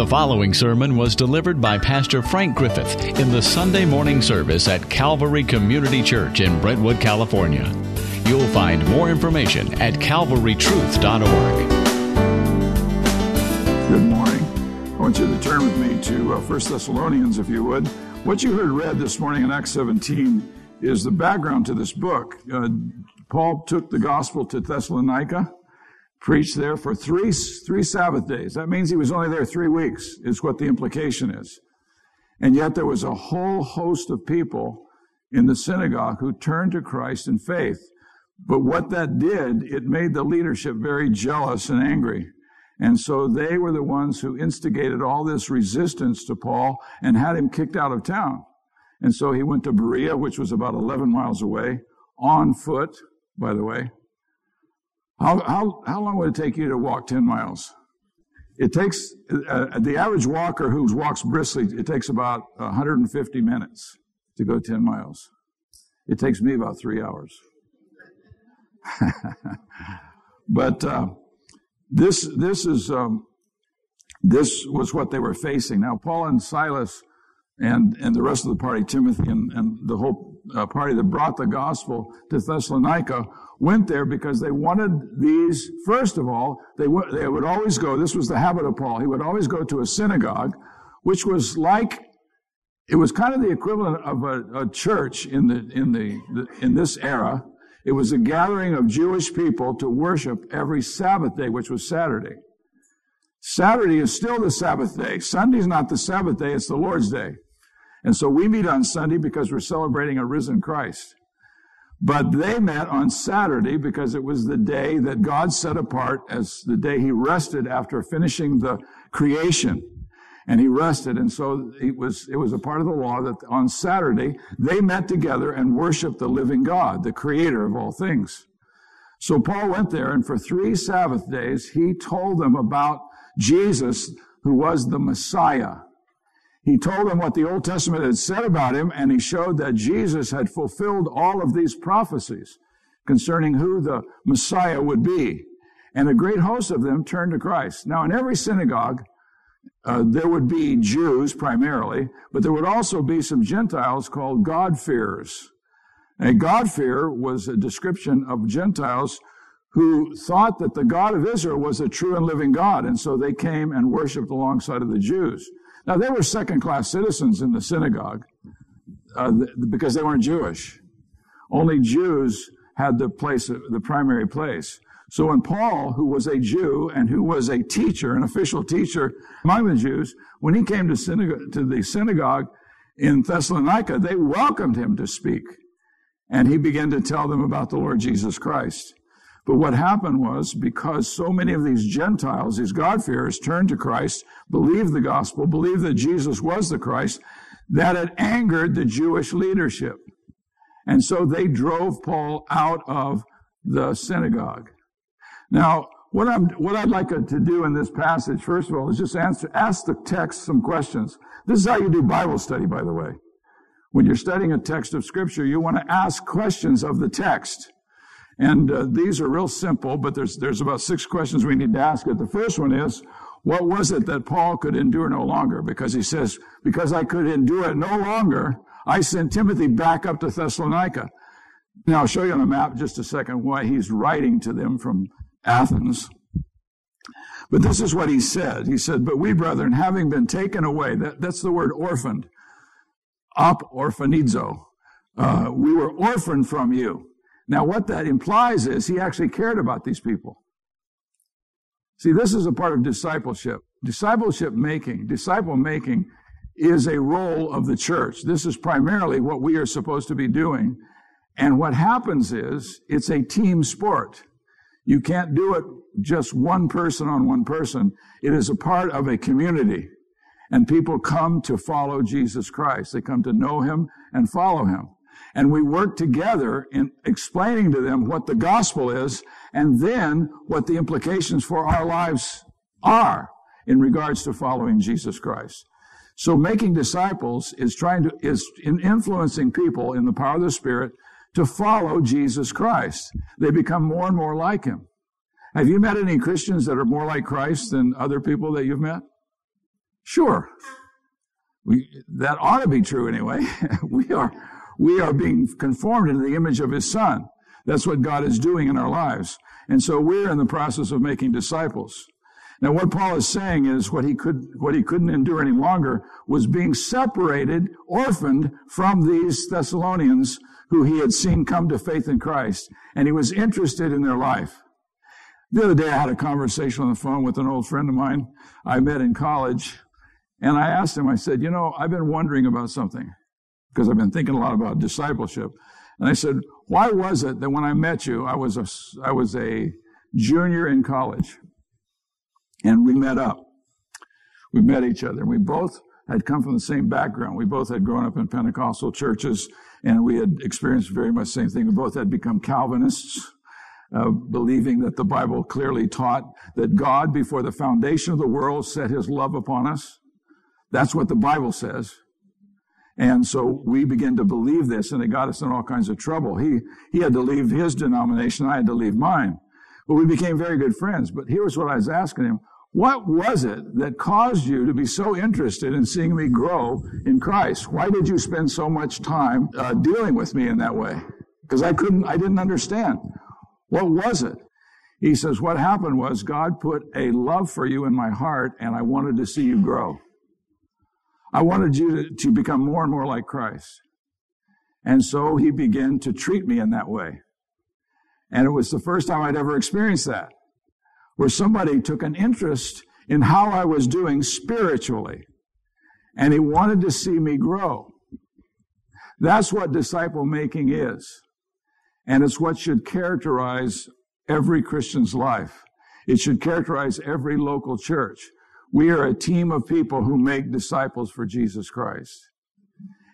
The following sermon was delivered by Pastor Frank Griffith in the Sunday morning service at Calvary Community Church in Brentwood, California. You'll find more information at calvarytruth.org. Good morning. I want you to turn with me to uh, 1 Thessalonians, if you would. What you heard read this morning in Acts 17 is the background to this book. Uh, Paul took the gospel to Thessalonica preached there for three, three Sabbath days. That means he was only there three weeks, is what the implication is. And yet there was a whole host of people in the synagogue who turned to Christ in faith. But what that did, it made the leadership very jealous and angry. And so they were the ones who instigated all this resistance to Paul and had him kicked out of town. And so he went to Berea, which was about 11 miles away, on foot, by the way. How, how, how long would it take you to walk 10 miles? It takes, uh, the average walker who walks briskly, it takes about 150 minutes to go 10 miles. It takes me about three hours. but uh, this, this is, um, this was what they were facing. Now, Paul and Silas and, and the rest of the party, Timothy and, and the whole uh, party that brought the gospel to Thessalonica, went there because they wanted these, first of all, they, w- they would always go, this was the habit of Paul, he would always go to a synagogue, which was like, it was kind of the equivalent of a, a church in the, in the, the, in this era. It was a gathering of Jewish people to worship every Sabbath day, which was Saturday. Saturday is still the Sabbath day. Sunday's not the Sabbath day, it's the Lord's day. And so we meet on Sunday because we're celebrating a risen Christ. But they met on Saturday because it was the day that God set apart as the day he rested after finishing the creation. And he rested. And so it was, it was a part of the law that on Saturday they met together and worshiped the living God, the creator of all things. So Paul went there and for three Sabbath days he told them about Jesus, who was the Messiah. He told them what the Old Testament had said about him, and he showed that Jesus had fulfilled all of these prophecies concerning who the Messiah would be. And a great host of them turned to Christ. Now, in every synagogue, uh, there would be Jews primarily, but there would also be some Gentiles called God-fearers. A God-fear was a description of Gentiles who thought that the God of Israel was a true and living God, and so they came and worshiped alongside of the Jews. Now, they were second class citizens in the synagogue uh, because they weren't Jewish. Only Jews had the place, the primary place. So when Paul, who was a Jew and who was a teacher, an official teacher among the Jews, when he came to, synagogue, to the synagogue in Thessalonica, they welcomed him to speak. And he began to tell them about the Lord Jesus Christ. But what happened was because so many of these Gentiles, these God-fearers, turned to Christ, believed the gospel, believed that Jesus was the Christ, that it angered the Jewish leadership. And so they drove Paul out of the synagogue. Now, what I'm, what I'd like to do in this passage, first of all, is just answer, ask the text some questions. This is how you do Bible study, by the way. When you're studying a text of scripture, you want to ask questions of the text. And uh, these are real simple, but there's, there's about six questions we need to ask it. The first one is, what was it that Paul could endure no longer? Because he says, because I could endure it no longer, I sent Timothy back up to Thessalonica. Now I'll show you on the map just a second why he's writing to them from Athens. But this is what he said. He said, But we, brethren, having been taken away, that, that's the word orphaned, aporphanizo. Uh, we were orphaned from you. Now, what that implies is he actually cared about these people. See, this is a part of discipleship. Discipleship making, disciple making is a role of the church. This is primarily what we are supposed to be doing. And what happens is it's a team sport. You can't do it just one person on one person. It is a part of a community. And people come to follow Jesus Christ. They come to know him and follow him and we work together in explaining to them what the gospel is and then what the implications for our lives are in regards to following Jesus Christ. So making disciples is trying to, is influencing people in the power of the Spirit to follow Jesus Christ. They become more and more like Him. Have you met any Christians that are more like Christ than other people that you've met? Sure. We, that ought to be true anyway. we are, we are being conformed into the image of his son. That's what God is doing in our lives. And so we're in the process of making disciples. Now, what Paul is saying is what he could, what he couldn't endure any longer was being separated, orphaned from these Thessalonians who he had seen come to faith in Christ. And he was interested in their life. The other day I had a conversation on the phone with an old friend of mine I met in college. And I asked him, I said, you know, I've been wondering about something because I've been thinking a lot about discipleship. And I said, why was it that when I met you, I was a, I was a junior in college and we met up. We met each other and we both had come from the same background. We both had grown up in Pentecostal churches and we had experienced very much the same thing. We both had become Calvinists. Uh, believing that the Bible clearly taught that God, before the foundation of the world, set his love upon us. That's what the Bible says. And so we began to believe this and it got us in all kinds of trouble. He, he had to leave his denomination. I had to leave mine. But we became very good friends. But here's what I was asking him. What was it that caused you to be so interested in seeing me grow in Christ? Why did you spend so much time uh, dealing with me in that way? Because I couldn't, I didn't understand. What was it? He says, what happened was God put a love for you in my heart and I wanted to see you grow. I wanted you to, to become more and more like Christ. And so he began to treat me in that way. And it was the first time I'd ever experienced that, where somebody took an interest in how I was doing spiritually. And he wanted to see me grow. That's what disciple making is. And it's what should characterize every Christian's life. It should characterize every local church. We are a team of people who make disciples for Jesus Christ.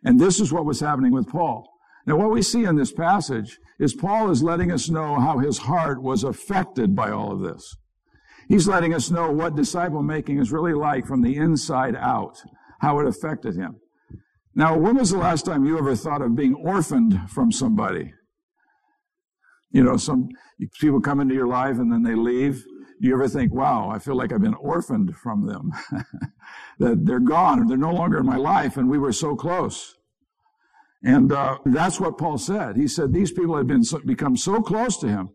And this is what was happening with Paul. Now, what we see in this passage is Paul is letting us know how his heart was affected by all of this. He's letting us know what disciple making is really like from the inside out, how it affected him. Now, when was the last time you ever thought of being orphaned from somebody? You know, some people come into your life and then they leave. Do you ever think, wow, I feel like I've been orphaned from them? that they're gone they're no longer in my life and we were so close. And uh, that's what Paul said. He said these people had been so, become so close to him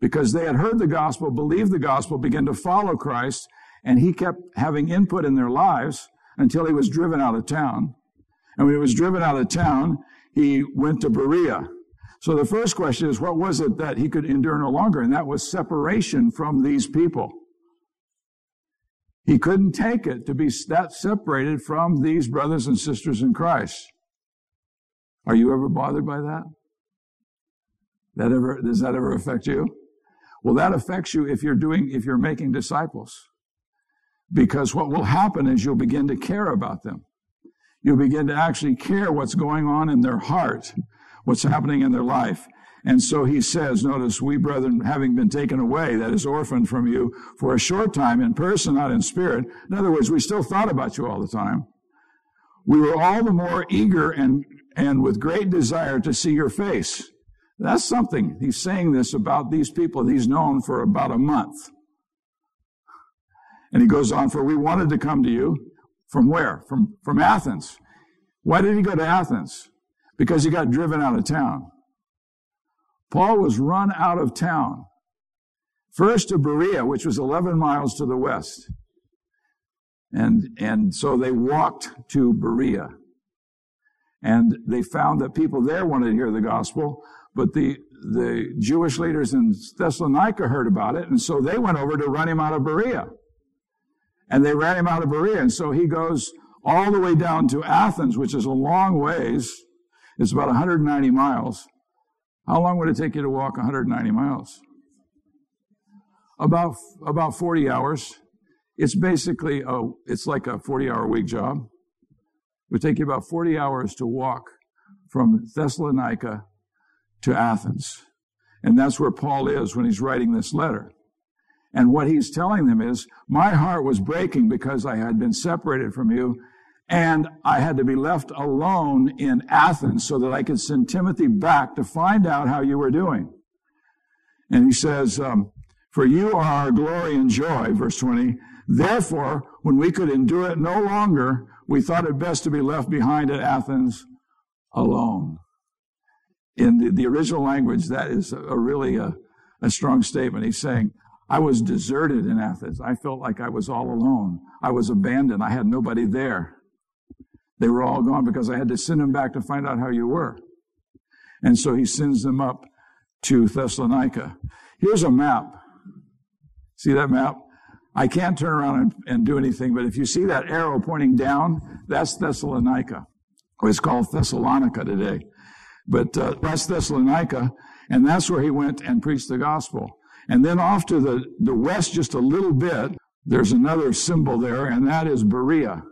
because they had heard the gospel, believed the gospel, began to follow Christ, and he kept having input in their lives until he was driven out of town. And when he was driven out of town, he went to Berea. So the first question is, what was it that he could endure no longer? And that was separation from these people. He couldn't take it to be that separated from these brothers and sisters in Christ. Are you ever bothered by that? That ever, does that ever affect you? Well, that affects you if you're doing, if you're making disciples. Because what will happen is you'll begin to care about them. You'll begin to actually care what's going on in their heart what's happening in their life. And so he says, notice, we brethren, having been taken away, that is orphaned from you for a short time in person, not in spirit. In other words, we still thought about you all the time. We were all the more eager and, and with great desire to see your face. That's something. He's saying this about these people he's known for about a month. And he goes on, for we wanted to come to you. From where? From, from Athens. Why did he go to Athens? Because he got driven out of town. Paul was run out of town. First to Berea, which was 11 miles to the west. And, and so they walked to Berea. And they found that people there wanted to hear the gospel, but the, the Jewish leaders in Thessalonica heard about it, and so they went over to run him out of Berea. And they ran him out of Berea, and so he goes all the way down to Athens, which is a long ways, it's about 190 miles. How long would it take you to walk 190 miles? About, about 40 hours. It's basically a, it's like a 40 hour week job. It would take you about 40 hours to walk from Thessalonica to Athens. And that's where Paul is when he's writing this letter. And what he's telling them is, my heart was breaking because I had been separated from you and I had to be left alone in Athens so that I could send Timothy back to find out how you were doing. And he says, um, For you are our glory and joy, verse 20. Therefore, when we could endure it no longer, we thought it best to be left behind at Athens alone. In the, the original language, that is a, a really a, a strong statement. He's saying, I was deserted in Athens. I felt like I was all alone. I was abandoned. I had nobody there. They were all gone because I had to send them back to find out how you were. And so he sends them up to Thessalonica. Here's a map. See that map? I can't turn around and, and, do anything, but if you see that arrow pointing down, that's Thessalonica. It's called Thessalonica today. But uh, that's Thessalonica, and that's where he went and preached the gospel. And then off to the, the west just a little bit, there's another symbol there, and that is Berea.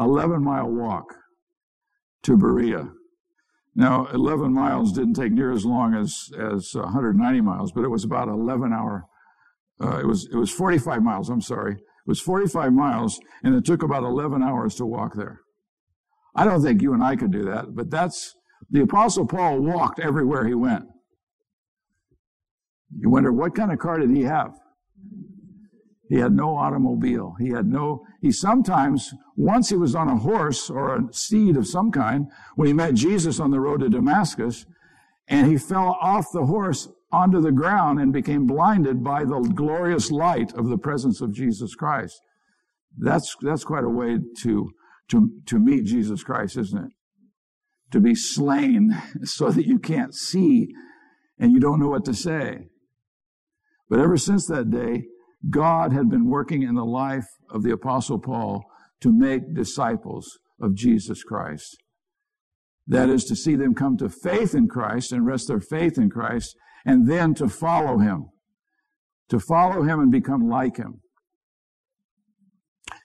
11 mile walk to Berea. Now, 11 miles didn't take near as long as, as 190 miles, but it was about 11 hour. Uh, it was, it was 45 miles. I'm sorry. It was 45 miles and it took about 11 hours to walk there. I don't think you and I could do that, but that's, the apostle Paul walked everywhere he went. You wonder what kind of car did he have? He had no automobile. He had no, he sometimes, once he was on a horse or a steed of some kind, when he met Jesus on the road to Damascus, and he fell off the horse onto the ground and became blinded by the glorious light of the presence of Jesus Christ. That's, that's quite a way to, to, to meet Jesus Christ, isn't it? To be slain so that you can't see and you don't know what to say. But ever since that day, God had been working in the life of the Apostle Paul to make disciples of Jesus Christ. That is to see them come to faith in Christ and rest their faith in Christ, and then to follow him. To follow him and become like him.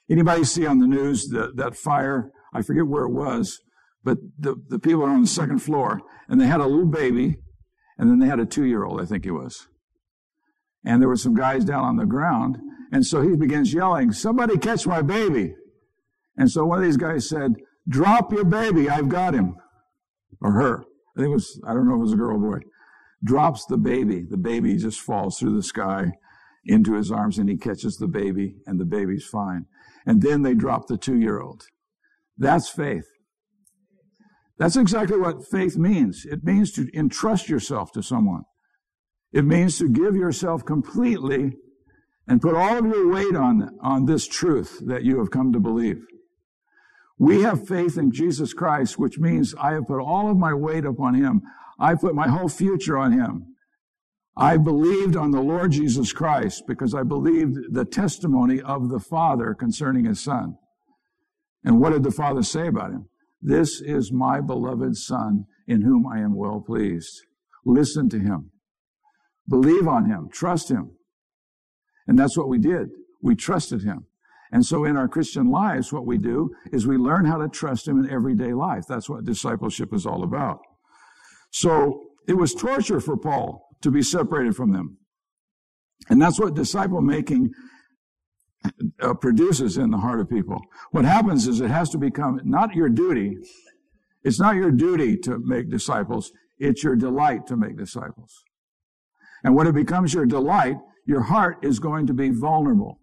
Anybody see on the news that, that fire? I forget where it was, but the, the people are on the second floor, and they had a little baby, and then they had a two year old, I think he was and there were some guys down on the ground. And so he begins yelling, somebody catch my baby. And so one of these guys said, drop your baby. I've got him. Or her. I think it was, I don't know if it was a girl or boy. Drops the baby. The baby just falls through the sky into his arms and he catches the baby and the baby's fine. And then they drop the two year old. That's faith. That's exactly what faith means. It means to entrust yourself to someone. It means to give yourself completely and put all of your weight on, on this truth that you have come to believe. We have faith in Jesus Christ, which means I have put all of my weight upon Him. I put my whole future on Him. I believed on the Lord Jesus Christ because I believed the testimony of the Father concerning His Son. And what did the Father say about Him? This is my beloved Son in whom I am well pleased. Listen to Him. Believe on him. Trust him. And that's what we did. We trusted him. And so in our Christian lives, what we do is we learn how to trust him in everyday life. That's what discipleship is all about. So it was torture for Paul to be separated from them. And that's what disciple making uh, produces in the heart of people. What happens is it has to become not your duty. It's not your duty to make disciples. It's your delight to make disciples. And when it becomes your delight, your heart is going to be vulnerable.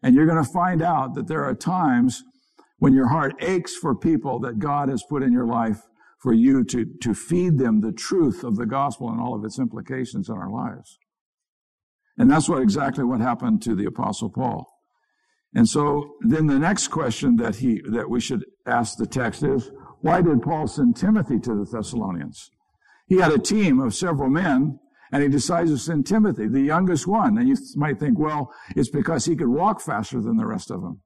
And you're going to find out that there are times when your heart aches for people that God has put in your life for you to, to feed them the truth of the gospel and all of its implications in our lives. And that's what exactly what happened to the apostle Paul. And so then the next question that he, that we should ask the text is, why did Paul send Timothy to the Thessalonians? He had a team of several men and he decides to send Timothy, the youngest one. And you might think, well, it's because he could walk faster than the rest of them.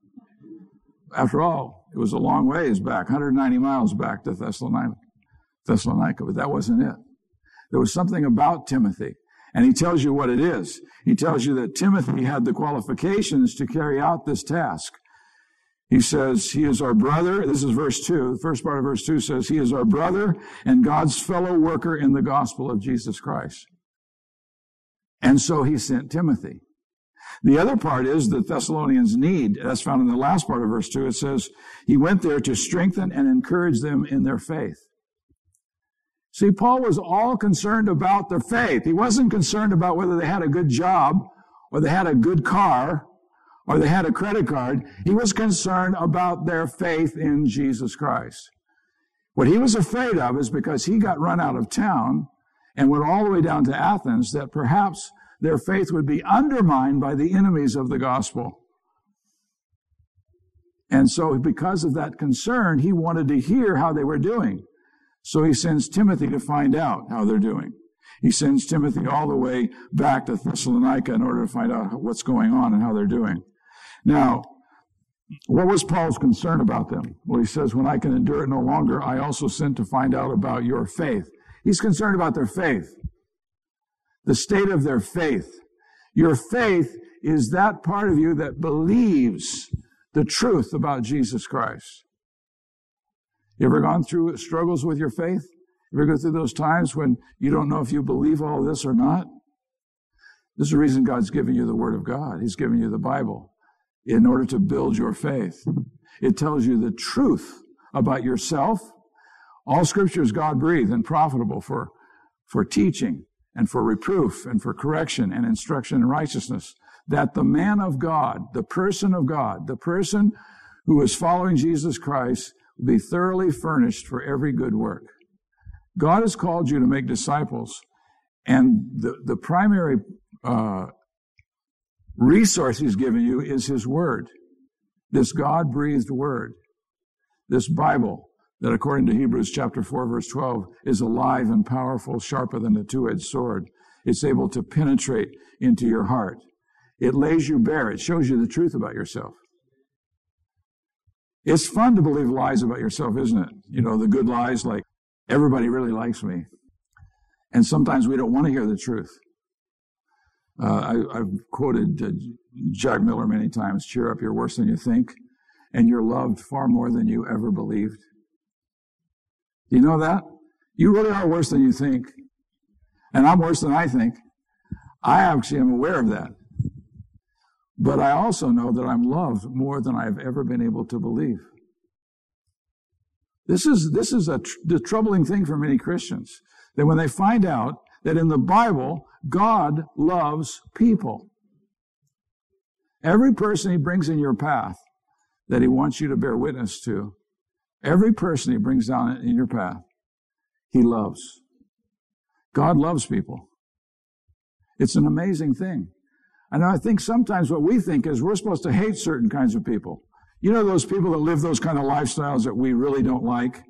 After all, it was a long ways back, 190 miles back to Thessalonica, Thessalonica, but that wasn't it. There was something about Timothy. And he tells you what it is. He tells you that Timothy had the qualifications to carry out this task. He says, He is our brother. This is verse 2. The first part of verse 2 says, He is our brother and God's fellow worker in the gospel of Jesus Christ. And so he sent Timothy. The other part is the Thessalonians need. That's found in the last part of verse 2. It says, He went there to strengthen and encourage them in their faith. See, Paul was all concerned about their faith. He wasn't concerned about whether they had a good job or they had a good car or they had a credit card. He was concerned about their faith in Jesus Christ. What he was afraid of is because he got run out of town and went all the way down to Athens that perhaps their faith would be undermined by the enemies of the gospel. And so, because of that concern, he wanted to hear how they were doing. So he sends Timothy to find out how they're doing. He sends Timothy all the way back to Thessalonica in order to find out what's going on and how they're doing. Now, what was Paul's concern about them? Well, he says, When I can endure it no longer, I also sent to find out about your faith. He's concerned about their faith, the state of their faith. Your faith is that part of you that believes the truth about Jesus Christ. You ever gone through struggles with your faith? You ever go through those times when you don't know if you believe all this or not? This is the reason God's given you the Word of God. He's given you the Bible in order to build your faith. It tells you the truth about yourself. All scripture is God breathed and profitable for, for teaching and for reproof and for correction and instruction in righteousness. That the man of God, the person of God, the person who is following Jesus Christ will be thoroughly furnished for every good work. God has called you to make disciples, and the, the primary uh, resource He's given you is His Word, this God breathed Word, this Bible that, according to Hebrews chapter 4, verse 12, is alive and powerful, sharper than a two edged sword. It's able to penetrate into your heart. It lays you bare. It shows you the truth about yourself. It's fun to believe lies about yourself, isn't it? You know, the good lies like, everybody really likes me. And sometimes we don't want to hear the truth. Uh, I, have quoted uh, Jack Miller many times cheer up, you're worse than you think, and you're loved far more than you ever believed. You know that? You really are worse than you think. And I'm worse than I think. I actually am aware of that. But I also know that I'm loved more than I've ever been able to believe. This is, this is a tr- the troubling thing for many Christians. That when they find out that in the Bible, God loves people. Every person he brings in your path that he wants you to bear witness to, every person he brings down in your path, he loves. God loves people. It's an amazing thing. And I think sometimes what we think is we're supposed to hate certain kinds of people. You know those people that live those kind of lifestyles that we really don't like?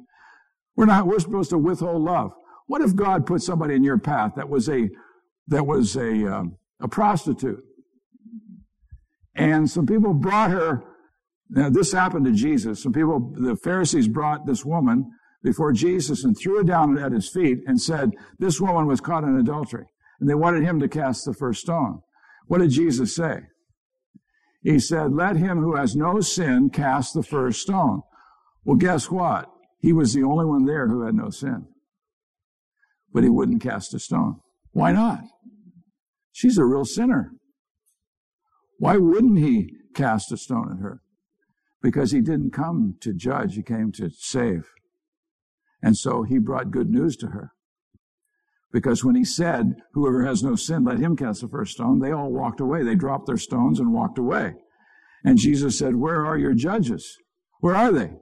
We're not, we're supposed to withhold love. What if God put somebody in your path that was a, that was a, um, a prostitute? And some people brought her, now this happened to Jesus. Some people, the Pharisees brought this woman before Jesus and threw her down at his feet and said, this woman was caught in adultery. And they wanted him to cast the first stone. What did Jesus say? He said, let him who has no sin cast the first stone. Well, guess what? He was the only one there who had no sin but he wouldn't cast a stone. Why not? She's a real sinner. Why wouldn't he cast a stone at her? Because he didn't come to judge, he came to save. And so he brought good news to her. Because when he said, Whoever has no sin, let him cast the first stone, they all walked away. They dropped their stones and walked away. And Jesus said, Where are your judges? Where are they?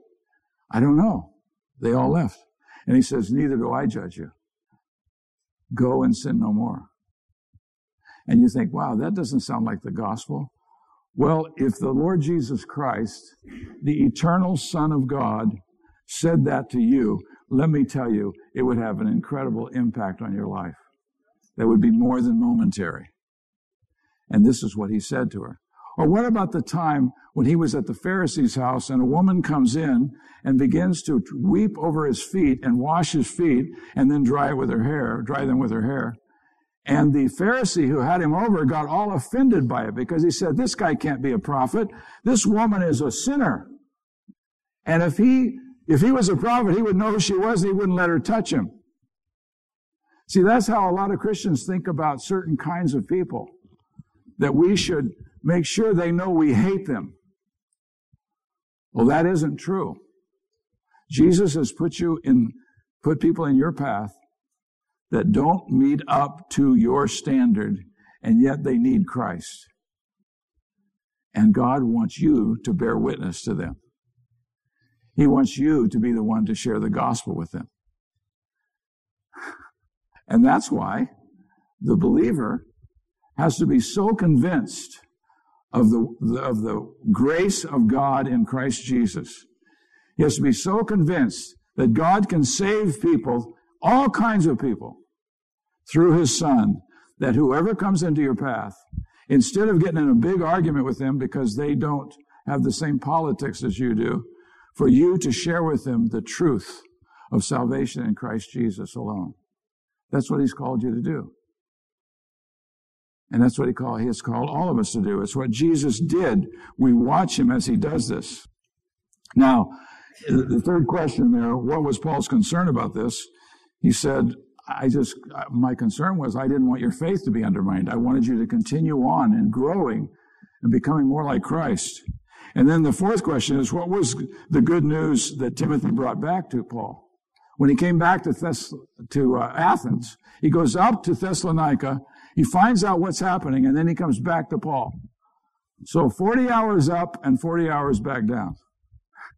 I don't know. They all left. And he says, Neither do I judge you. Go and sin no more. And you think, wow, that doesn't sound like the gospel. Well, if the Lord Jesus Christ, the eternal Son of God, said that to you, let me tell you, it would have an incredible impact on your life. That would be more than momentary. And this is what he said to her. Or what about the time when he was at the Pharisee's house and a woman comes in and begins to weep over his feet and wash his feet and then dry it with her hair, dry them with her hair. And the Pharisee who had him over got all offended by it because he said, this guy can't be a prophet. This woman is a sinner. And if he, if he was a prophet, he would know who she was and he wouldn't let her touch him. See, that's how a lot of Christians think about certain kinds of people. That we should make sure they know we hate them. Well, that isn't true. Jesus has put you in, put people in your path that don't meet up to your standard, and yet they need Christ. And God wants you to bear witness to them. He wants you to be the one to share the gospel with them. And that's why the believer has to be so convinced of the, of the grace of God in Christ Jesus. He has to be so convinced that God can save people, all kinds of people, through his son, that whoever comes into your path, instead of getting in a big argument with them because they don't have the same politics as you do, for you to share with them the truth of salvation in Christ Jesus alone. That's what he's called you to do. And that's what he, he has called all of us to do. It's what Jesus did. We watch him as he does this. Now, the third question there, what was Paul's concern about this? He said, I just, my concern was I didn't want your faith to be undermined. I wanted you to continue on and growing and becoming more like Christ. And then the fourth question is, what was the good news that Timothy brought back to Paul? When he came back to, Thess- to uh, Athens, he goes up to Thessalonica, he finds out what's happening, and then he comes back to Paul. So 40 hours up and 40 hours back down.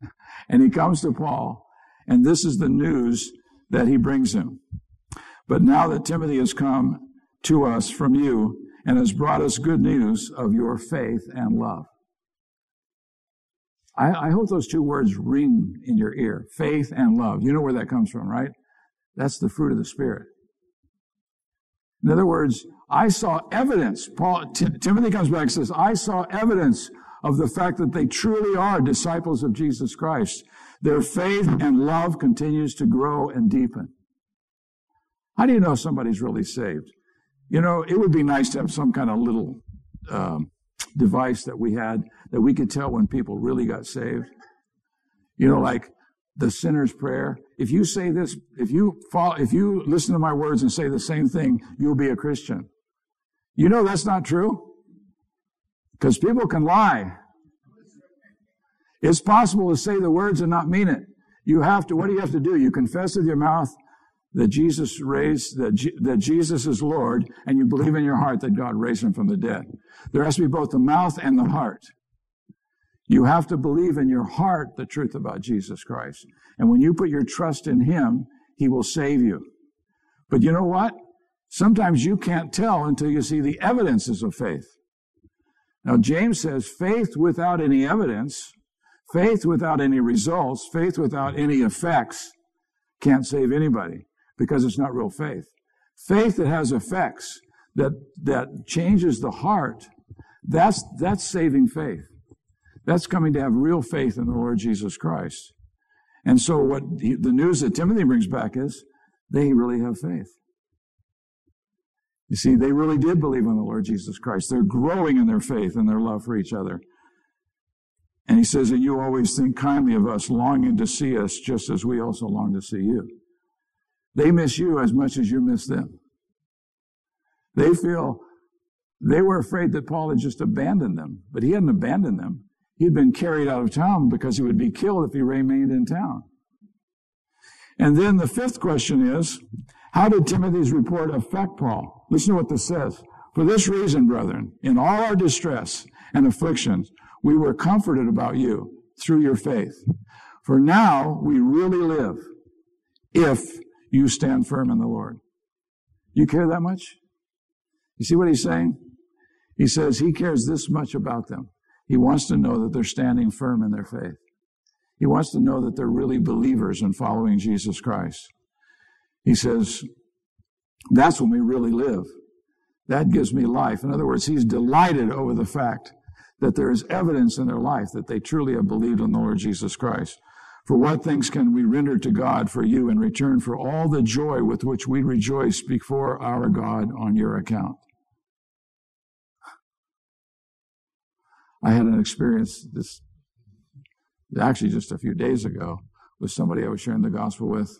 and he comes to Paul, and this is the news that he brings him. But now that Timothy has come to us from you and has brought us good news of your faith and love. I, I, hope those two words ring in your ear faith and love. You know where that comes from, right? That's the fruit of the Spirit. In other words, I saw evidence. Paul, T- Timothy comes back and says, I saw evidence of the fact that they truly are disciples of Jesus Christ. Their faith and love continues to grow and deepen. How do you know somebody's really saved? You know, it would be nice to have some kind of little um, device that we had that we could tell when people really got saved. You know, like the sinner's prayer. If you say this, if you follow, if you listen to my words and say the same thing, you'll be a Christian. You know that's not true? Because people can lie. It's possible to say the words and not mean it. You have to, what do you have to do? You confess with your mouth that Jesus raised, that, G, that Jesus is Lord, and you believe in your heart that God raised him from the dead. There has to be both the mouth and the heart. You have to believe in your heart the truth about Jesus Christ. And when you put your trust in him, he will save you. But you know what? Sometimes you can't tell until you see the evidences of faith. Now, James says faith without any evidence, faith without any results, faith without any effects can't save anybody because it's not real faith. Faith that has effects, that, that changes the heart, that's, that's saving faith. That's coming to have real faith in the Lord Jesus Christ. And so what he, the news that Timothy brings back is they really have faith. You see, they really did believe in the Lord Jesus Christ. They're growing in their faith and their love for each other. And he says that you always think kindly of us, longing to see us just as we also long to see you. They miss you as much as you miss them. They feel they were afraid that Paul had just abandoned them, but he hadn't abandoned them. He had been carried out of town because he would be killed if he remained in town. And then the fifth question is, how did Timothy's report affect Paul? Listen to what this says. For this reason, brethren, in all our distress and afflictions, we were comforted about you through your faith. For now we really live if you stand firm in the Lord. You care that much? You see what he's saying? He says he cares this much about them. He wants to know that they're standing firm in their faith. He wants to know that they're really believers and following Jesus Christ. He says, that's when we really live. That gives me life. In other words, he's delighted over the fact that there is evidence in their life that they truly have believed in the Lord Jesus Christ. For what things can we render to God for you in return for all the joy with which we rejoice before our God on your account? I had an experience this actually just a few days ago with somebody I was sharing the gospel with,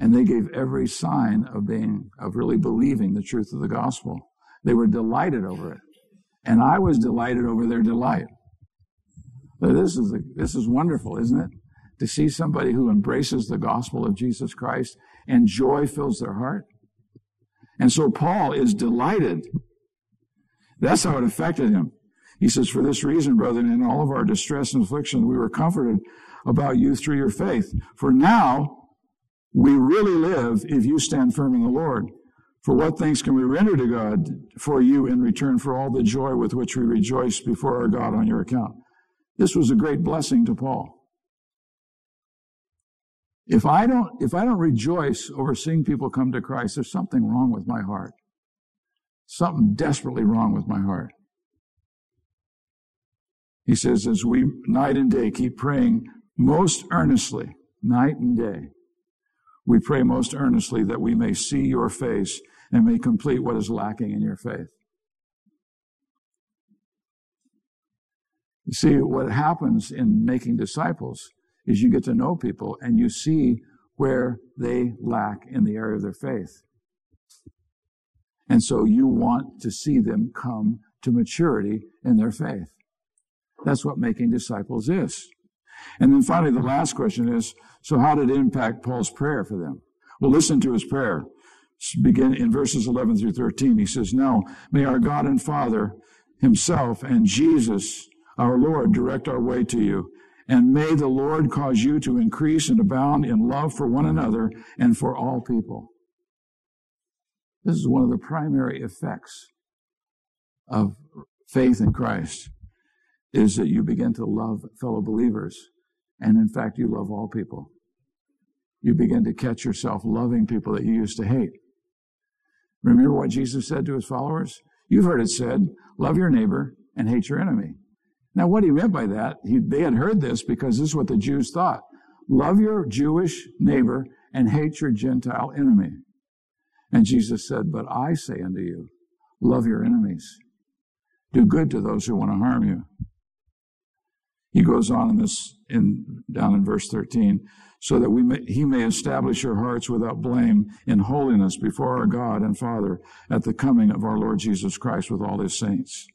and they gave every sign of being of really believing the truth of the gospel. They were delighted over it, and I was delighted over their delight. This is a, this is wonderful, isn't it? To see somebody who embraces the gospel of Jesus Christ and joy fills their heart. And so Paul is delighted. That's how it affected him. He says, For this reason, brethren, in all of our distress and affliction, we were comforted about you through your faith. For now we really live if you stand firm in the Lord. For what things can we render to God for you in return for all the joy with which we rejoice before our God on your account? This was a great blessing to Paul. If I don't, if I don't rejoice over seeing people come to Christ, there's something wrong with my heart. Something desperately wrong with my heart. He says, as we night and day keep praying most earnestly, night and day, we pray most earnestly that we may see your face and may complete what is lacking in your faith. You see, what happens in making disciples is you get to know people and you see where they lack in the area of their faith. And so you want to see them come to maturity in their faith. That's what making disciples is. And then finally, the last question is, so how did it impact Paul's prayer for them? Well, listen to his prayer. Begin in verses 11 through 13. He says, Now may our God and Father himself and Jesus, our Lord, direct our way to you. And may the Lord cause you to increase and abound in love for one another and for all people. This is one of the primary effects of faith in Christ is that you begin to love fellow believers. And in fact, you love all people. You begin to catch yourself loving people that you used to hate. Remember what Jesus said to his followers? You've heard it said, love your neighbor and hate your enemy. Now, what he meant by that, he, they had heard this because this is what the Jews thought. Love your Jewish neighbor and hate your Gentile enemy. And Jesus said, But I say unto you, love your enemies. Do good to those who want to harm you. He goes on in this, in, down in verse 13, so that we may, he may establish your hearts without blame in holiness before our God and Father at the coming of our Lord Jesus Christ with all his saints.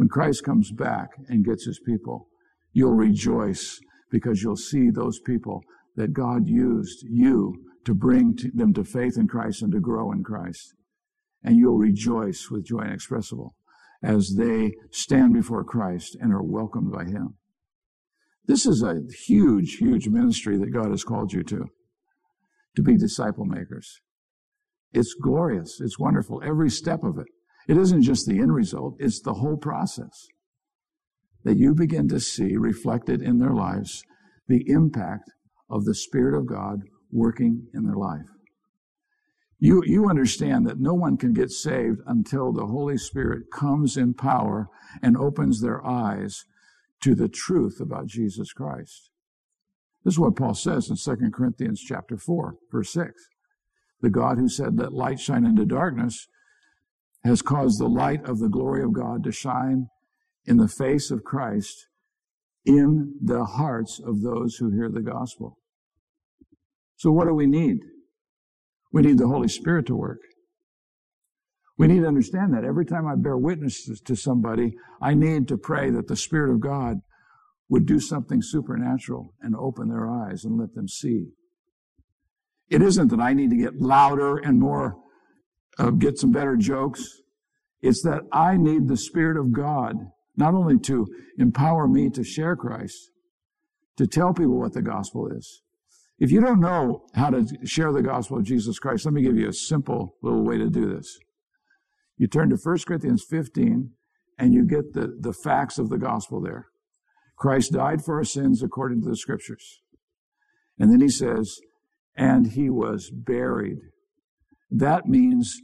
When Christ comes back and gets his people, you'll rejoice because you'll see those people that God used you to bring to them to faith in Christ and to grow in Christ. And you'll rejoice with joy inexpressible as they stand before Christ and are welcomed by him. This is a huge, huge ministry that God has called you to, to be disciple makers. It's glorious. It's wonderful. Every step of it. It isn't just the end result, it's the whole process that you begin to see reflected in their lives the impact of the Spirit of God working in their life. You, you understand that no one can get saved until the Holy Spirit comes in power and opens their eyes to the truth about Jesus Christ. This is what Paul says in 2 Corinthians chapter 4, verse 6. The God who said, Let light shine into darkness, has caused the light of the glory of God to shine in the face of Christ in the hearts of those who hear the gospel. So what do we need? We need the Holy Spirit to work. We need to understand that every time I bear witness to somebody, I need to pray that the Spirit of God would do something supernatural and open their eyes and let them see. It isn't that I need to get louder and more, uh, get some better jokes. It's that I need the Spirit of God not only to empower me to share Christ, to tell people what the gospel is. If you don't know how to share the gospel of Jesus Christ, let me give you a simple little way to do this. You turn to 1 Corinthians 15 and you get the, the facts of the gospel there. Christ died for our sins according to the scriptures. And then he says, and he was buried. That means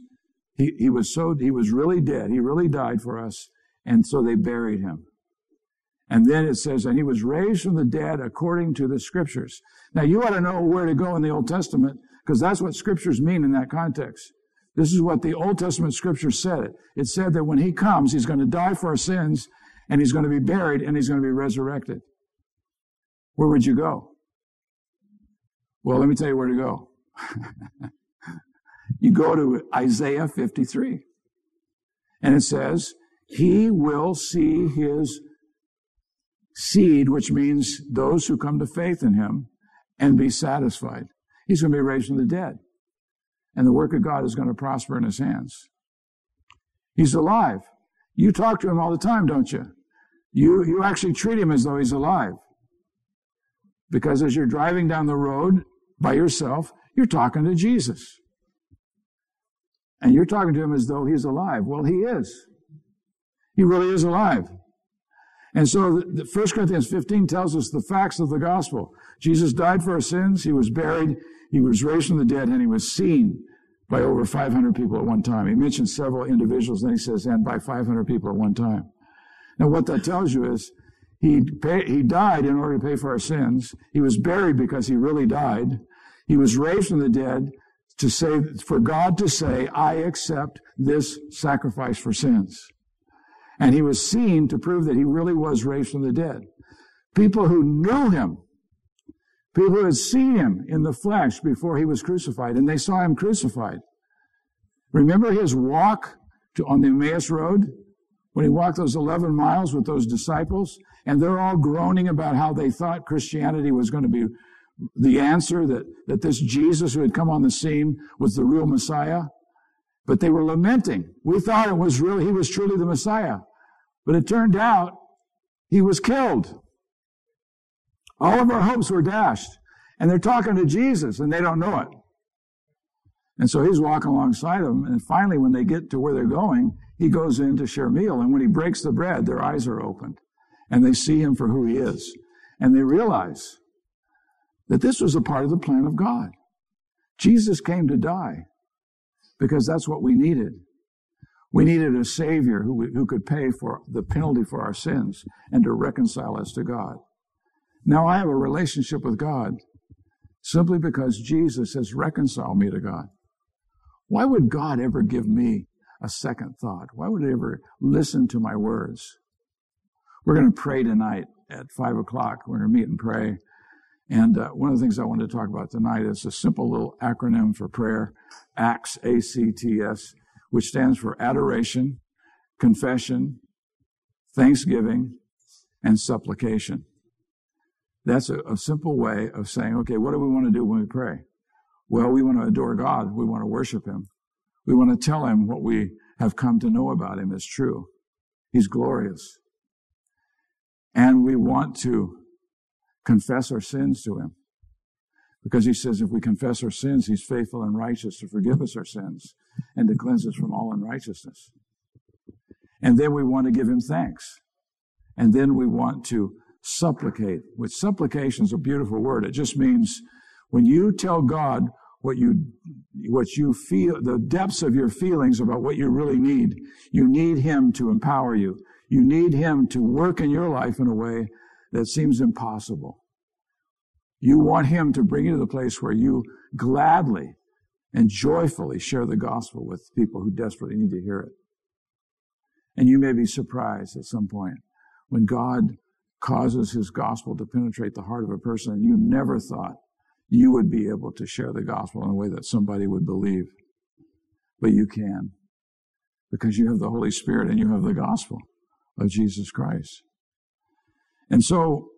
he, he was so, he was really dead. He really died for us. And so they buried him. And then it says, and he was raised from the dead according to the scriptures. Now you ought to know where to go in the Old Testament because that's what scriptures mean in that context. This is what the Old Testament scripture said. It said that when he comes, he's going to die for our sins and he's going to be buried and he's going to be resurrected. Where would you go? Well, let me tell you where to go. you go to Isaiah 53. And it says, He will see his seed, which means those who come to faith in him, and be satisfied. He's going to be raised from the dead and the work of God is going to prosper in his hands. He's alive. You talk to him all the time, don't you? You, you actually treat him as though he's alive. Because as you're driving down the road by yourself, you're talking to Jesus. And you're talking to him as though he's alive. Well, he is. He really is alive. And so the, the 1 Corinthians 15 tells us the facts of the gospel. Jesus died for our sins. He was buried. He was raised from the dead and he was seen by over 500 people at one time. He mentions several individuals, and he says, and by 500 people at one time. Now, what that tells you is he, pay, he died in order to pay for our sins. He was buried because he really died. He was raised from the dead to say, for God to say, I accept this sacrifice for sins. And he was seen to prove that he really was raised from the dead. People who knew him, people who had seen him in the flesh before he was crucified, and they saw him crucified. Remember his walk to, on the Emmaus Road? When he walked those 11 miles with those disciples, and they're all groaning about how they thought Christianity was going to be the answer, that, that this Jesus who had come on the scene was the real Messiah. But they were lamenting. We thought it was really, he was truly the Messiah. But it turned out he was killed. All of our hopes were dashed. And they're talking to Jesus and they don't know it. And so he's walking alongside them. And finally, when they get to where they're going, he goes in to share meal. And when he breaks the bread, their eyes are opened and they see him for who he is. And they realize that this was a part of the plan of God. Jesus came to die because that's what we needed. We needed a Savior who, who could pay for the penalty for our sins and to reconcile us to God. Now I have a relationship with God simply because Jesus has reconciled me to God. Why would God ever give me a second thought? Why would he ever listen to my words? We're going to pray tonight at five o'clock. We're going to meet and pray. And uh, one of the things I want to talk about tonight is a simple little acronym for prayer, ACTS, A-C-T-S, which stands for adoration, confession, thanksgiving, and supplication. That's a, a simple way of saying, okay, what do we want to do when we pray? Well, we want to adore God. We want to worship Him. We want to tell Him what we have come to know about Him is true. He's glorious. And we want to confess our sins to Him. Because He says if we confess our sins, He's faithful and righteous to forgive us our sins and to cleanse us from all unrighteousness. And then we want to give Him thanks. And then we want to supplicate, which supplication is a beautiful word. It just means when you tell God what you, what you feel, the depths of your feelings about what you really need, you need Him to empower you. You need Him to work in your life in a way that seems impossible. You want Him to bring you to the place where you gladly and joyfully share the gospel with people who desperately need to hear it. And you may be surprised at some point when God causes His gospel to penetrate the heart of a person and you never thought you would be able to share the gospel in a way that somebody would believe. But you can because you have the Holy Spirit and you have the gospel of Jesus Christ. And so,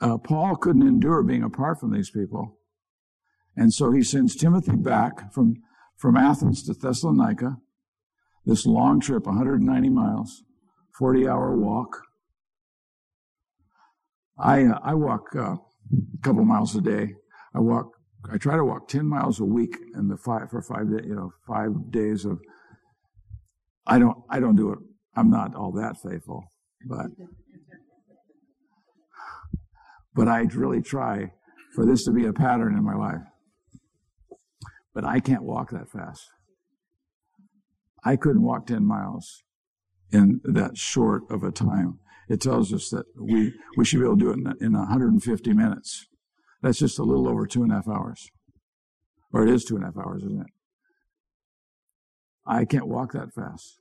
uh, Paul couldn't endure being apart from these people. And so he sends Timothy back from, from Athens to Thessalonica, this long trip, 190 miles, 40 hour walk. I, uh, I walk uh, a couple miles a day. I walk, I try to walk 10 miles a week in the five, for five days, you know, five days of, I don't, I don't do it. I'm not all that faithful, but, but I really try for this to be a pattern in my life. But I can't walk that fast. I couldn't walk 10 miles in that short of a time. It tells us that we, we should be able to do it in, in 150 minutes. That's just a little over two and a half hours. Or it is two and a half hours, isn't it? I can't walk that fast.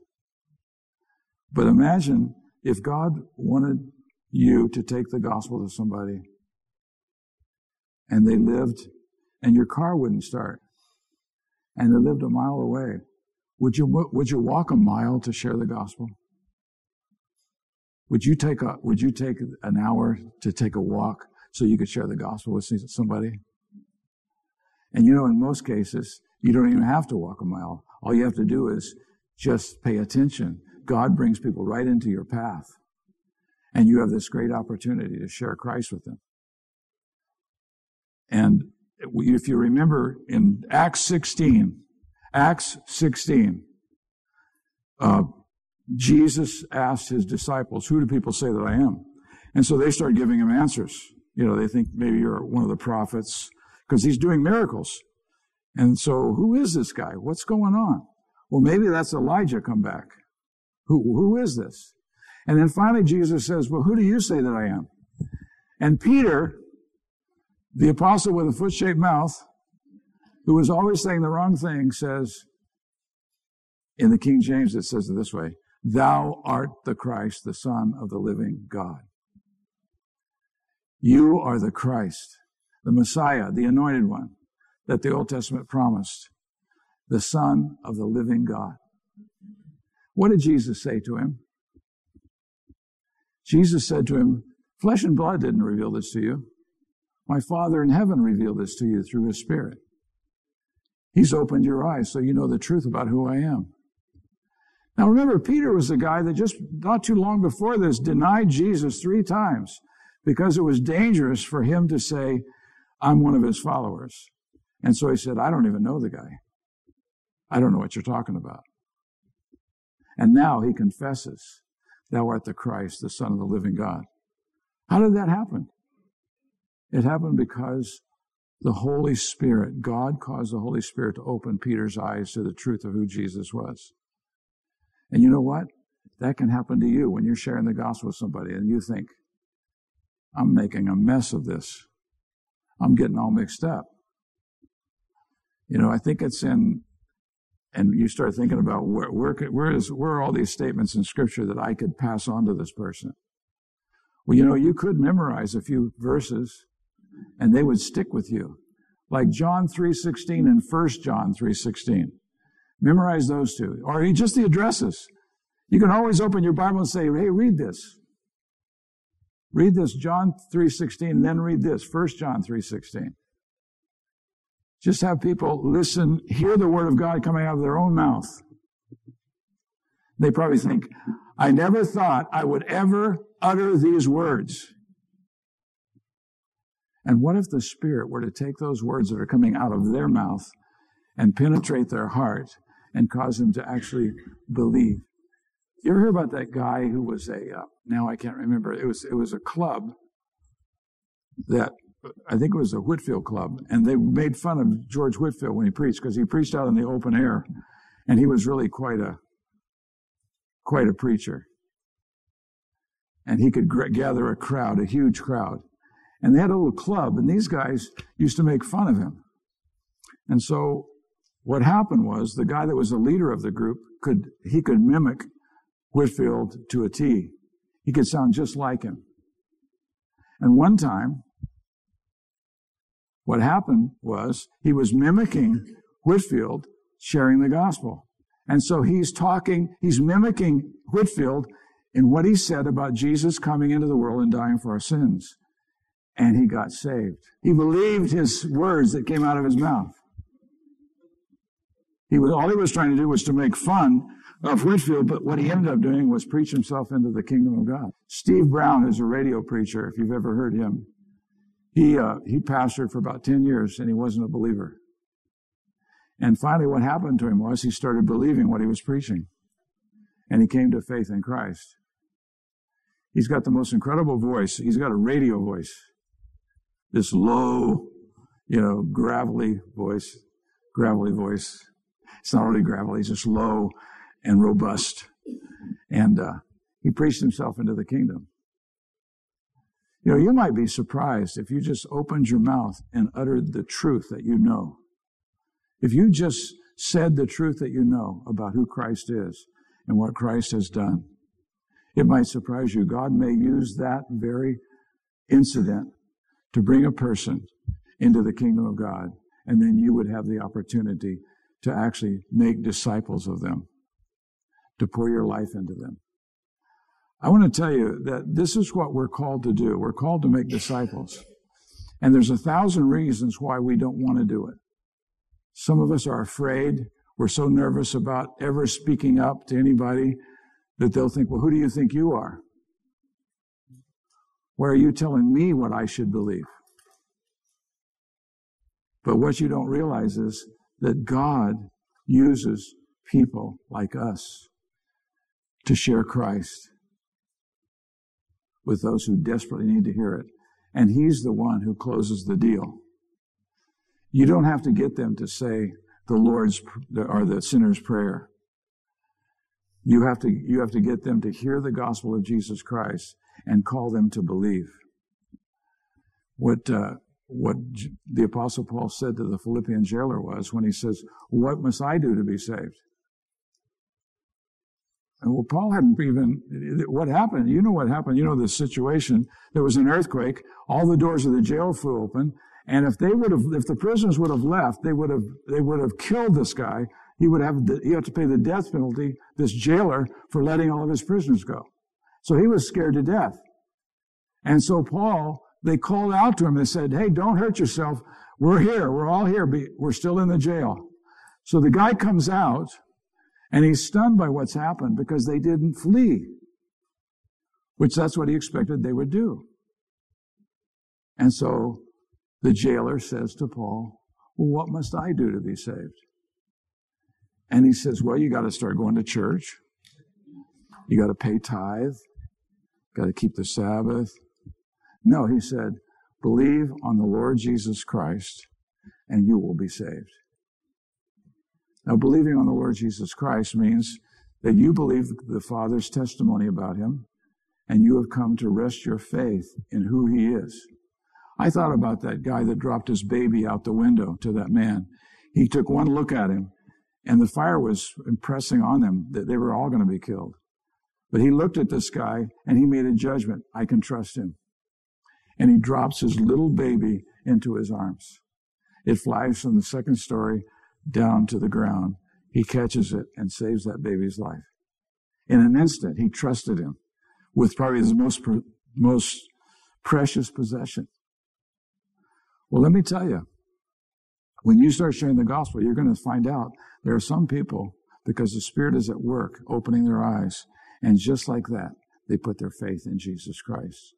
But imagine if God wanted you to take the gospel to somebody and they lived and your car wouldn't start and they lived a mile away. Would you, would you walk a mile to share the gospel? Would you take a, would you take an hour to take a walk so you could share the gospel with somebody? And you know, in most cases, you don't even have to walk a mile. All you have to do is Just pay attention. God brings people right into your path. And you have this great opportunity to share Christ with them. And if you remember in Acts 16, Acts 16, uh, Jesus asked his disciples, Who do people say that I am? And so they start giving him answers. You know, they think maybe you're one of the prophets because he's doing miracles. And so, who is this guy? What's going on? Well, maybe that's Elijah come back. Who, who is this? And then finally, Jesus says, Well, who do you say that I am? And Peter, the apostle with a foot shaped mouth, who was always saying the wrong thing, says, in the King James, it says it this way Thou art the Christ, the Son of the living God. You are the Christ, the Messiah, the anointed one that the Old Testament promised, the Son of the living God. What did Jesus say to him? Jesus said to him, Flesh and blood didn't reveal this to you. My Father in heaven revealed this to you through His Spirit. He's opened your eyes so you know the truth about who I am. Now remember, Peter was the guy that just not too long before this denied Jesus three times because it was dangerous for him to say, I'm one of his followers. And so he said, I don't even know the guy. I don't know what you're talking about. And now he confesses, Thou art the Christ, the Son of the living God. How did that happen? It happened because the Holy Spirit, God caused the Holy Spirit to open Peter's eyes to the truth of who Jesus was. And you know what? That can happen to you when you're sharing the gospel with somebody and you think, I'm making a mess of this. I'm getting all mixed up. You know, I think it's in, and you start thinking about where, where, where is, where are all these statements in scripture that I could pass on to this person? Well, you know, you could memorize a few verses and they would stick with you. Like John 3.16 and 1 John 3.16. Memorize those two. Or just the addresses. You can always open your Bible and say, hey, read this. Read this, John 3.16, and then read this, 1 John 3.16. Just have people listen, hear the word of God coming out of their own mouth. They probably think, I never thought I would ever utter these words. And what if the Spirit were to take those words that are coming out of their mouth and penetrate their heart and cause them to actually believe? You ever hear about that guy who was a, uh, now I can't remember, it was, it was a club that I think it was the Whitefield club, and they made fun of George Whitefield when he preached because he preached out in the open air, and he was really quite a quite a preacher, and he could gather a crowd, a huge crowd, and they had a little club, and these guys used to make fun of him, and so what happened was the guy that was the leader of the group could he could mimic Whitefield to a T. He could sound just like him. And one time, what happened was he was mimicking Whitefield sharing the gospel. And so he's talking, he's mimicking Whitefield in what he said about Jesus coming into the world and dying for our sins. And he got saved. He believed his words that came out of his mouth. He was, all he was trying to do was to make fun of Whitefield, but what he ended up doing was preach himself into the kingdom of God. Steve Brown is a radio preacher, if you've ever heard him. He, uh, he pastored for about 10 years and he wasn't a believer. And finally, what happened to him was he started believing what he was preaching. And he came to faith in Christ. He's got the most incredible voice. He's got a radio voice. This low, you know, gravelly voice, gravelly voice. It's not really gravelly, it's just low and robust. And uh, he preached himself into the kingdom. You know, you might be surprised if you just opened your mouth and uttered the truth that you know. If you just said the truth that you know about who Christ is and what Christ has done, it might surprise you. God may use that very incident to bring a person into the kingdom of God, and then you would have the opportunity to actually make disciples of them, to pour your life into them. I want to tell you that this is what we're called to do. We're called to make disciples. And there's a thousand reasons why we don't want to do it. Some of us are afraid. We're so nervous about ever speaking up to anybody that they'll think, well, who do you think you are? Why are you telling me what I should believe? But what you don't realize is that God uses people like us to share Christ with those who desperately need to hear it. And He's the one who closes the deal. You don't have to get them to say the Lord's or the sinner's prayer. You have to, you have to get them to hear the gospel of Jesus Christ and call them to believe. What, uh, what the apostle Paul said to the Philippian jailer was when he says, what must I do to be saved? Well, Paul hadn't even, what happened? You know what happened. You know the situation. There was an earthquake. All the doors of the jail flew open. And if they would have, if the prisoners would have left, they would have, they would have killed this guy. He would have, he had to pay the death penalty, this jailer, for letting all of his prisoners go. So he was scared to death. And so Paul, they called out to him. They said, Hey, don't hurt yourself. We're here. We're all here. We're still in the jail. So the guy comes out and he's stunned by what's happened because they didn't flee, which that's what he expected they would do. And so the jailer says to Paul, Well, what must I do to be saved? And he says, Well, you got to start going to church. You got to pay tithe. Got to keep the Sabbath. No, he said, Believe on the Lord Jesus Christ and you will be saved. Now, believing on the Lord Jesus Christ means that you believe the Father's testimony about him and you have come to rest your faith in who he is. I thought about that guy that dropped his baby out the window to that man. He took one look at him and the fire was impressing on them that they were all going to be killed. But he looked at this guy and he made a judgment. I can trust him. And he drops his little baby into his arms. It flies from the second story down to the ground. He catches it and saves that baby's life. In an instant, he trusted him with probably his most, most precious possession. Well, let me tell you, when you start sharing the gospel, you're going to find out there are some people, because the Spirit is at work, opening their eyes, and just like that, they put their faith in Jesus Christ.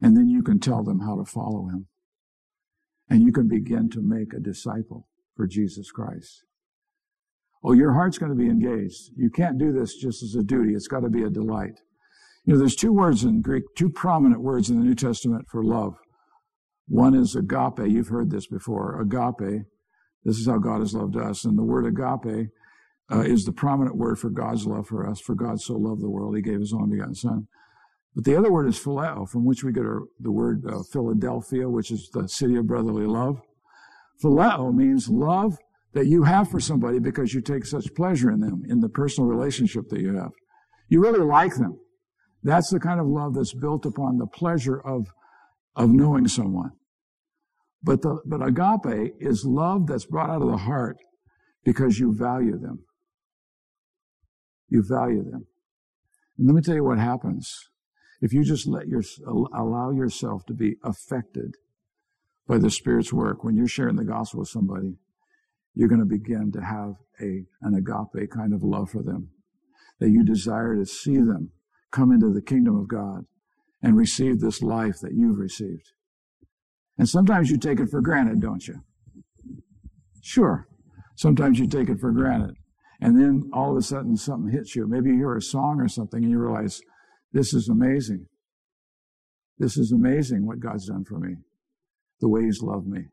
And then you can tell them how to follow him. And you can begin to make a disciple for Jesus Christ. Oh, your heart's going to be engaged. You can't do this just as a duty. It's got to be a delight. You know, there's two words in Greek, two prominent words in the New Testament for love. One is agape. You've heard this before. Agape. This is how God has loved us. And the word agape uh, is the prominent word for God's love for us. For God so loved the world, he gave his only begotten son. But the other word is phileo, from which we get our, the word uh, Philadelphia, which is the city of brotherly love. Phileo means love that you have for somebody because you take such pleasure in them, in the personal relationship that you have. You really like them. That's the kind of love that's built upon the pleasure of, of knowing someone. But the, but agape is love that's brought out of the heart because you value them. You value them. And let me tell you what happens. If you just let your, allow yourself to be affected by the Spirit's work, when you're sharing the gospel with somebody, you're going to begin to have a, an agape kind of love for them. That you desire to see them come into the kingdom of God and receive this life that you've received. And sometimes you take it for granted, don't you? Sure. Sometimes you take it for granted. And then all of a sudden something hits you. Maybe you hear a song or something and you realize, this is amazing. This is amazing what God's done for me the way He's loved me.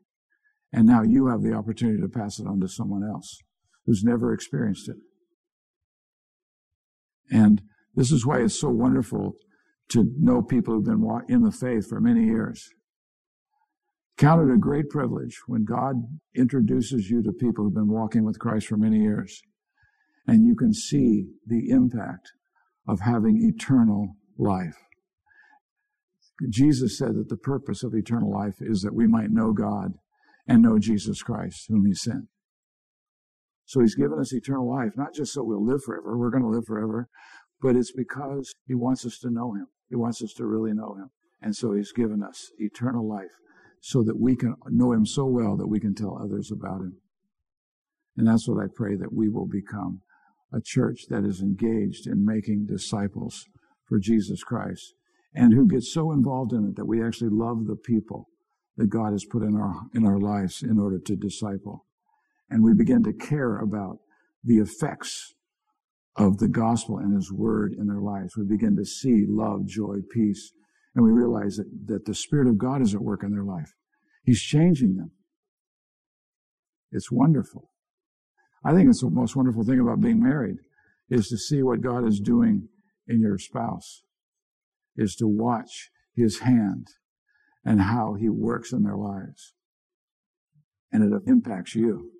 And now you have the opportunity to pass it on to someone else who's never experienced it. And this is why it's so wonderful to know people who've been in the faith for many years. Count it a great privilege when God introduces you to people who've been walking with Christ for many years. And you can see the impact of having eternal life. Jesus said that the purpose of eternal life is that we might know God and know Jesus Christ, whom He sent. So He's given us eternal life, not just so we'll live forever, we're going to live forever, but it's because He wants us to know Him. He wants us to really know Him. And so He's given us eternal life so that we can know Him so well that we can tell others about Him. And that's what I pray that we will become a church that is engaged in making disciples for Jesus Christ and who gets so involved in it that we actually love the people that God has put in our, in our lives in order to disciple. And we begin to care about the effects of the gospel and his word in their lives. We begin to see love, joy, peace, and we realize that, that the Spirit of God is at work in their life. He's changing them. It's wonderful. I think it's the most wonderful thing about being married is to see what God is doing in your spouse, is to watch his hand and how he works in their lives. And it impacts you.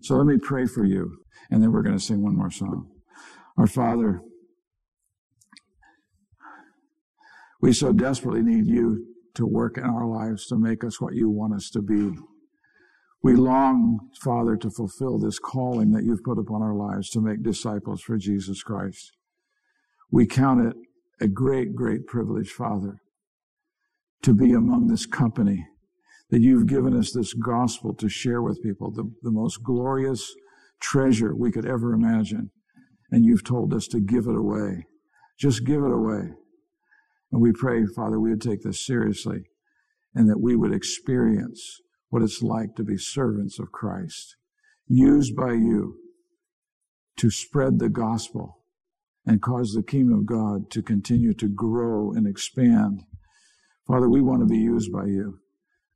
So let me pray for you, and then we're going to sing one more song. Our Father, we so desperately need you to work in our lives to make us what you want us to be. We long, Father, to fulfill this calling that you've put upon our lives to make disciples for Jesus Christ. We count it a great, great privilege, Father, to be among this company that you've given us this gospel to share with people, the, the most glorious treasure we could ever imagine. And you've told us to give it away. Just give it away. And we pray, Father, we would take this seriously and that we would experience what it's like to be servants of Christ, used by you to spread the gospel and cause the kingdom of God to continue to grow and expand. Father, we want to be used by you.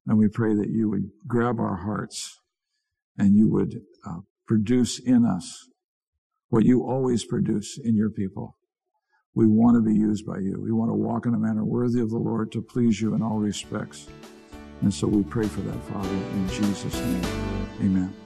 And we pray that you would grab our hearts and you would uh, produce in us what you always produce in your people. We want to be used by you. We want to walk in a manner worthy of the Lord to please you in all respects. And so we pray for that, Father, in Jesus' name. Amen.